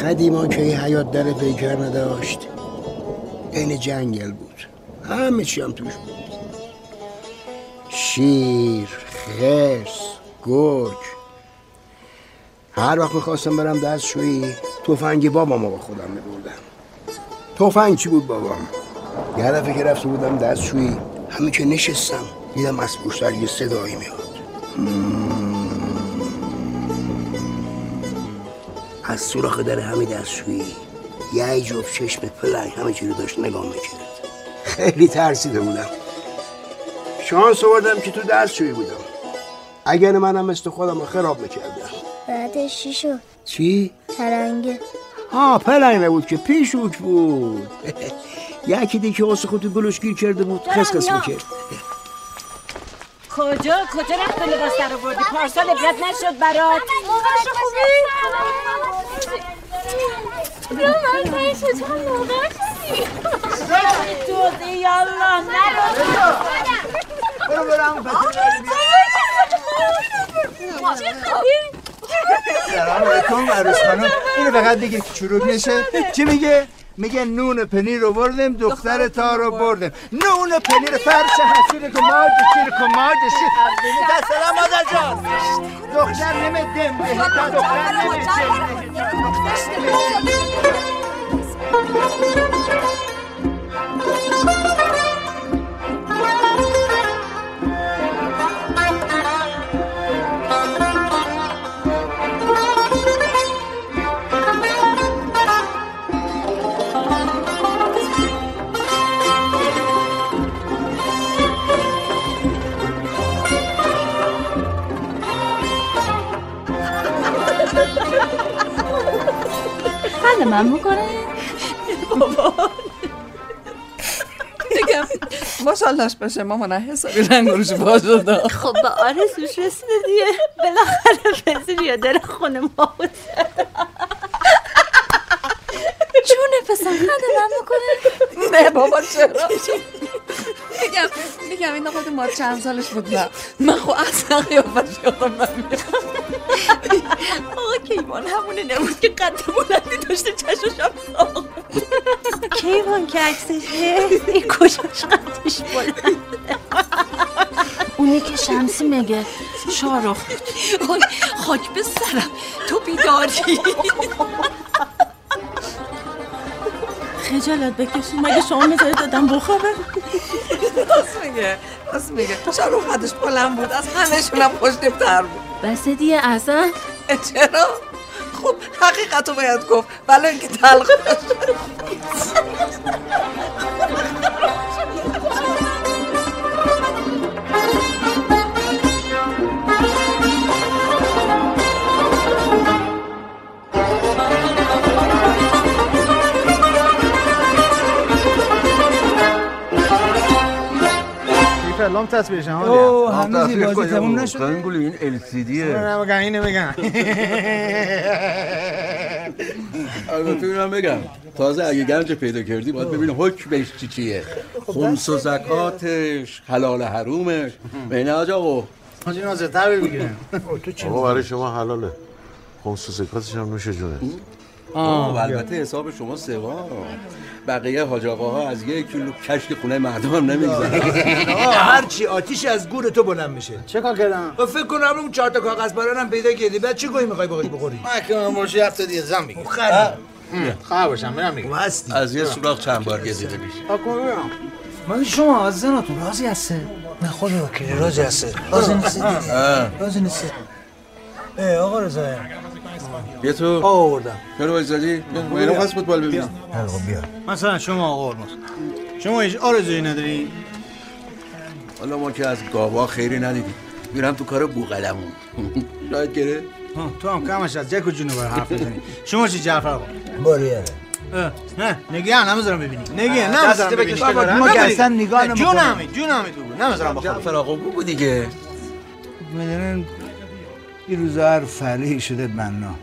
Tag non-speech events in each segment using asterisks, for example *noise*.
قدیما که این حیات در پیکر نداشت این جنگل بود. همه چی هم توش بود. شیر خرس گرگ. هر وقت می‌خواستم برم دستشویی تفنگ بابام با خودم میبردم. تفنگ چی بود بابام؟ یه دفعه که رفته بودم دستشویی همین که نشستم دیدم از پشتر یه صدایی میاد. از سوراخ در همین دستشویی. یه جفت چشم پلنگ همه چی رو داشت نگاه می‌کرد. خیلی ترسیده بودم. شانس آوردم که تو دستشویی بودم. اگر منم مثل خودم رو خراب می‌کردم. بعدش چی شد؟ چی؟ ترنگه. ها پلنگ نبود که پیشوک بود. *laughs* یکی دیگه واسه خود تو گلوش گیر کرده بود خس خس می‌کرد. کجا؟ کجا رفت لباس در آوردی پارسال ابرت نشد برات. تو یالله نرو برو برم سلام علیکم عروس خانم. اینو فقط بگیر که چروک نشه. چی میگه؟ میگه نون پنیر رو بردم دختر تا رو بردم نون پنیر فرش حسیر کماج شیر کماج شیر تا سلام مادر جان دختر نمیدم دختر نمیدم من می‌کنه میگم ماشاللهش باشه. مامان حسابی رنگ روش باز شده خب به آرزوش رسیده دیگه. بالاخره پسر یا دل خونه ما بود. جونه پسر خنده من می‌کنه. نه بابا چرا؟ میگم میگم این خود ما چند سالش بود؟ نه. من خب اصلا قیافش یادم نمیاد. آقا کیوان همونه نبود که قد بلندی داشته چشمش هم کیوان که عکسشه این کجاش قدش بلند اونی که شمسی میگه شارخ. خاک به سرم. تو بیداری. خجالت بکشی مگه شما می‌ذارید دادم بخوابه؟ راست میگه راست میگه. شاروخ قدش بلند بود؟ از همهشون هم خوشتیبتر بود. بس دیگه اصلا چرا؟ خب حقیقت رو باید گفت. ولی اینکه تلخ فلام تصویرش *laughs* هم حالیه هنوز بازی تموم نشده کنگولی این LCDه نمیگن اینو بگن البته اینم بگم. تازه اگه گنج پیدا کردی باید ببینی حکمش چی چیه. خمس و زکاتش حلال حرومش. بینه آج آقا. حاجی نازتر بگیرن آقا برای شما حلاله. خمس و زکاتش هم نوش جونه آه. و البته حساب شما سوا. بقیه حاج آقاها از یک کیلو کشک خونه مردم هم نمی‌گذارن هر چی آتیش از گور تو بلند میشه. چه کار کردم؟ و فکر کنم اون چهار تا کاغذ برانم پیدا کردی. بعد چه گویی می‌خوای باقی بخوری؟ من که من مرشی هفته دیگه زن خرید خواه باشم برم هستی. از یه سوراخ چند بار گزیده میشه. من شما از زناتون راضی هسته نه خود وکیلی راضی هسته راضی نیستی؟ راضی نیستی. اه آقا رضا. بیا تو. آوردم. چرا وایسادی؟ میرم خواست فوتبال ببینیم حلقا بیا مثلا شما آقا شما هیچ آرزویی نداری؟ حالا ما که از گاوا خیری ندیدیم. میرم تو کار بوغلمون. *laughs* شاید گره؟ ها، تو هم کمش از جک و جونو حرف بزنی. شما چی جعفر آقا؟ باریاره اه، نه نگه نمی‌ذارم ببینی. نگه نمی‌ذارم ببینی. بابا، ما که اصلا نگاه جون نمی‌کنیم. همین جون همین تو. نمی‌ذارم بخوام جعفر آقا بگو دیگه. می‌دونن این روزا هر فعلی شده بنا.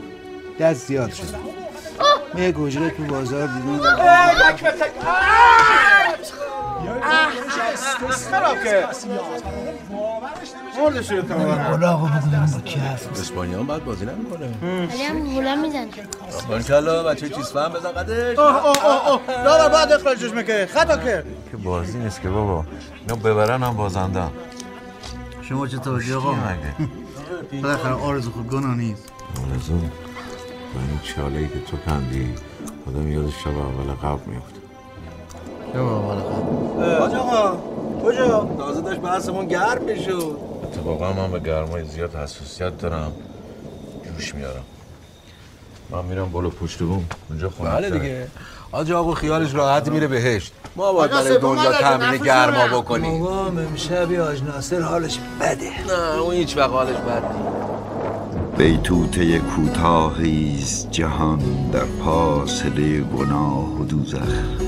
دست زیاد شده من حجره تو بازار دیدم. خراب که مرد شده تمام آقا بگو با کی هست اسپانیا هم بعد بازی نمی‌کنه. ولی هم هولا می‌زنه. بارکلا بچه چیز فهم بزن قدش. اوه اوه اوه دارا بعد اخراجش می‌کنه خطا کرد. که بازی نیست که بابا. اینا ببرن هم بازنده شما چطوری آقا؟ مگه بالاخره آرزو خود گناه نیست. آرزو؟ با این چاله ای که تو کندی آدم یاد شب اول قبل میفته حاج آقا؟ کجا؟ تازه داشت بحثمون گرم می‌شد. اتفاقا من به گرمای زیاد حساسیت دارم. جوش میارم. من میرم بالا پشت بوم. اونجا خونه بله دیگه. حاج آقا خیالش راحتی میره بهشت. ما باید برای دنیا تمرین گرما بکنیم. بابا امشب آج ناصر حالش بده. نه اون هیچ وقت حالش بد نیست. بیتوته کوتاهی است جهان در فاصله گناه و دوزخ.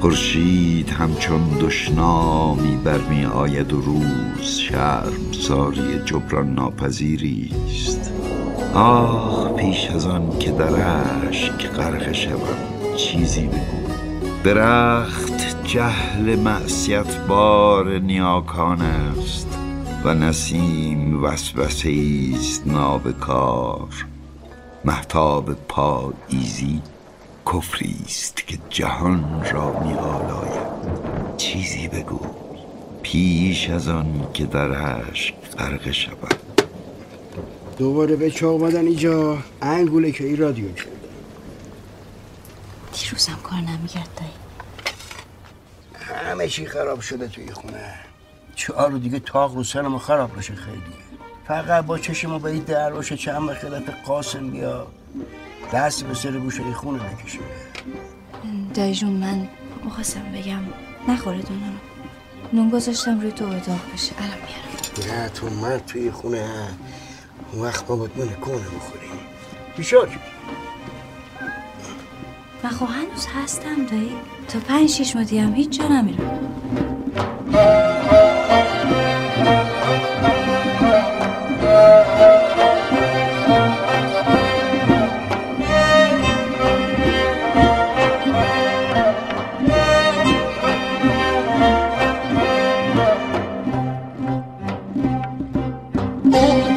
خورشید همچون دشنامی برمی آید و روز شرم ساری جبران ناپذیری است. آه پیش از آن که در اشک غرق شوم چیزی بگو. درخت جهل معصیت بار نیاکان است. و نسیم وسوسه است نابکار محتاب پاییزی کفری است که جهان را می آلاید چیزی بگو. پیش از آن که در اشک غرق شود. دوباره به چه آمدن اینجا؟ انگوله که این رادیو شد دیروزم کار نمی‌کرد دایی همه چی خراب شده توی خونه. چهار رو دیگه تاق رو سرمو خراب بشه خیلی. فقط با چشمو به این دروش چند به خلف قاسم بیا. دست به سر گوشه خونه بکشه دایی جون من می‌خواستم بگم نخوره دونم. نون گذاشتم روی تو داغ بشه. الان میارم. نه تو من توی خونه. هم اون وقت ما باید نون کنه بخوریم بیشار من خب هنوز هستم دایی. تا پنج شیش هم هیچ جا نمیرم. Oh.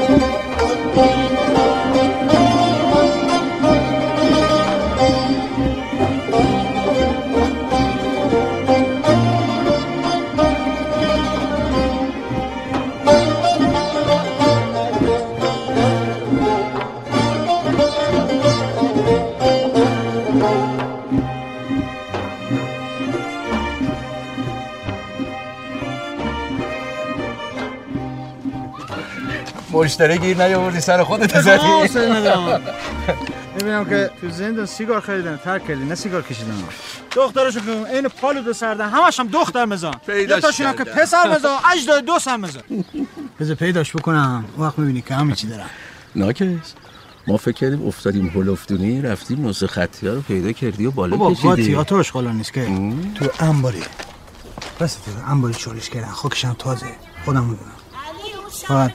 مشتری گیر نیاوردی سر خودت زدی. سر ندارم. می‌بینم که تو زندان سیگار خریدن ترک کردی نه سیگار کشیدن. دخترشو که این پالو دو سردن همش هم دختر مزان پیداش که. پسر مزان اجداد دو سر مزان بذار پیداش بکنم. اون وقت می‌بینی که همه چی دارم ناکس. ما فکر کردیم افتادیم هلفتونی رفتیم نسخه خطی ها رو پیدا کردی و بالا بابا با کشیدی تیاترش خالا نیست که. تو انباری. بس تو انباری چالش کردن خاکش هم تازه. خودم می‌دونم. بعد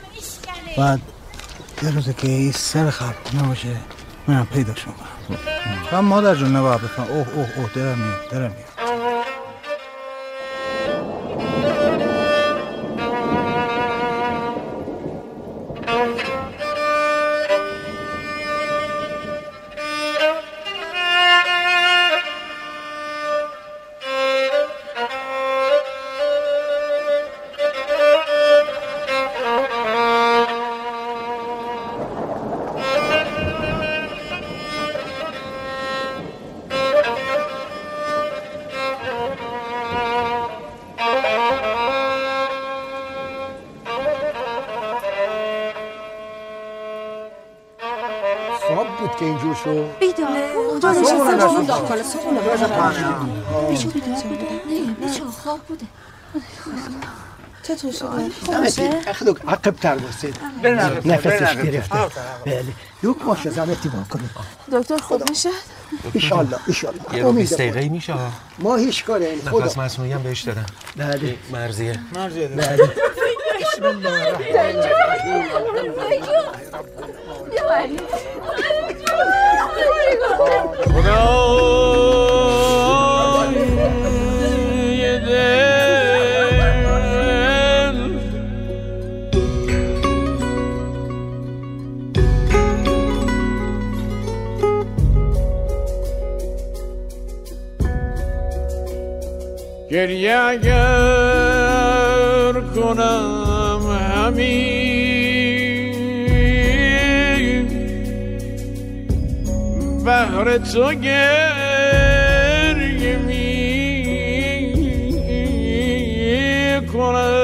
بعد یه روزه که این سر خرد نباشه منم پیداش می‌کنم. هم مادر جون نباید بفهم. اوه اوه اوه درم میاد درم میاد. عقب تر بسید نفسش گرفته بله یک ماشه زمتی با کنید دکتر خوب میشه ایشالله ایشالله یه رو 20 دقیقه میشه. ما هیچ کاره این خدا نفس مصنوعی هم بهش دادم بله مرزیه بله بسم الله الرحمن خدای گریه اگر کنم همین. بهر تو گریه می کنم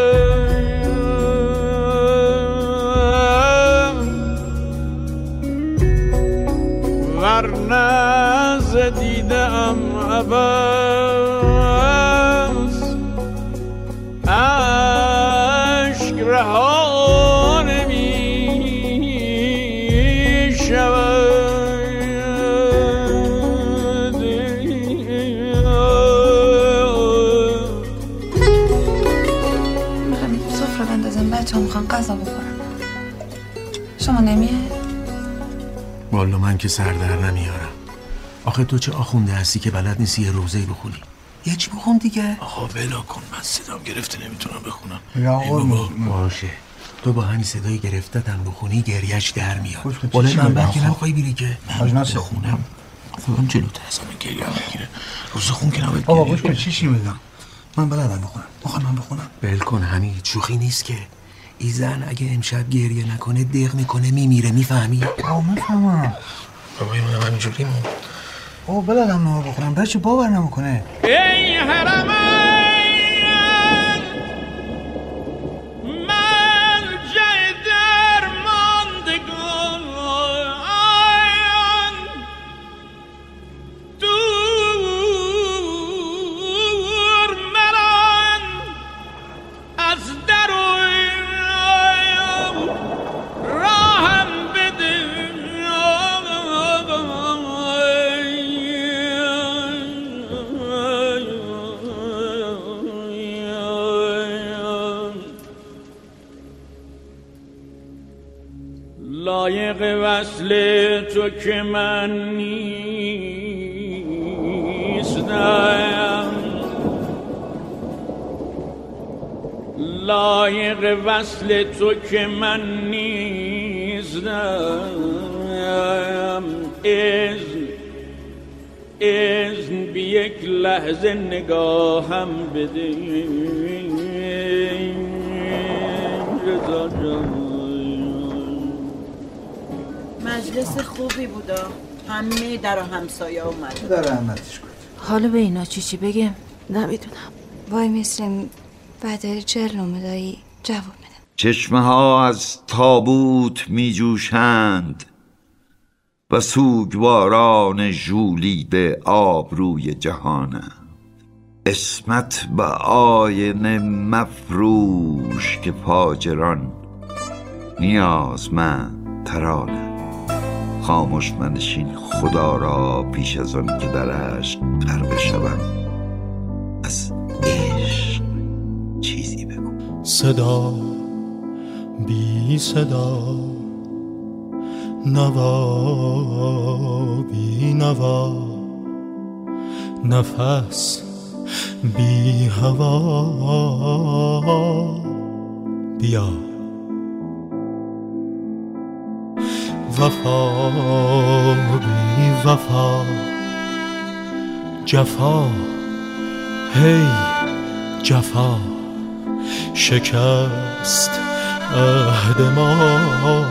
ورنه دیدم عباس نمی شود می‌خوام سفره بندازم. بچه ها می‌خوام غذا بخورم شما نمیه؟ والا من که سر در نمیارم. آخه تو چه آخونده هستی که بلد نیستی یه روزه بخونی؟ یه چی بخون دیگه؟ آقا ولا کن من صدام گرفته نمی‌تونم بخونم. یا ای آقا. باشه. تو با همین صدای گرفتتم بخونی گریش در میاد. خوش کن، بالا چی من آخه؟ نمی‌خوای بری که آجناسه. بخونم. خودم جلوتر از همه گریه هم می‌گیره. روز خون که نباید بابا گریه گوش کن چی چی میگم؟ من بلدم بخونم. می‌خوام من بخونم. ول کن همین شوخی نیست که. این زن اگه امشب گریه نکنه دق می‌کنه میمیره می‌فهمی؟ آقا می‌فهمم. بابای من همینجوری مون بابا بلدم نامه بخونم. بچه باور نمی‌کنه. ای حرمین لایق وصل تو که من نیستم. لایق وصل تو که من نیستم. اذن اذن بی یک لحظه نگاهم بده رضا جان. مجلس خوبی بودا. همه در و همسایه اومد. در رحمتش کن. حالا به اینا چی چی بگم؟ نمی‌دونم. وای میسریم بعد چهل نومه دایی جواب بده چشمه ها از تابوت می جوشند و سوگواران ژولیده آبروی جهانند اسمت به آینه مفروش که فاجران نیازمند ترانند خاموش منشین خدا را پیش از آن که در عشق غرقه شوم از عشق چیزی بگو. صدا بی صدا نوا بی نوا نفس بی هوا بیا. وفا بی وفا. جفا هی جفا. شکست عهد ما.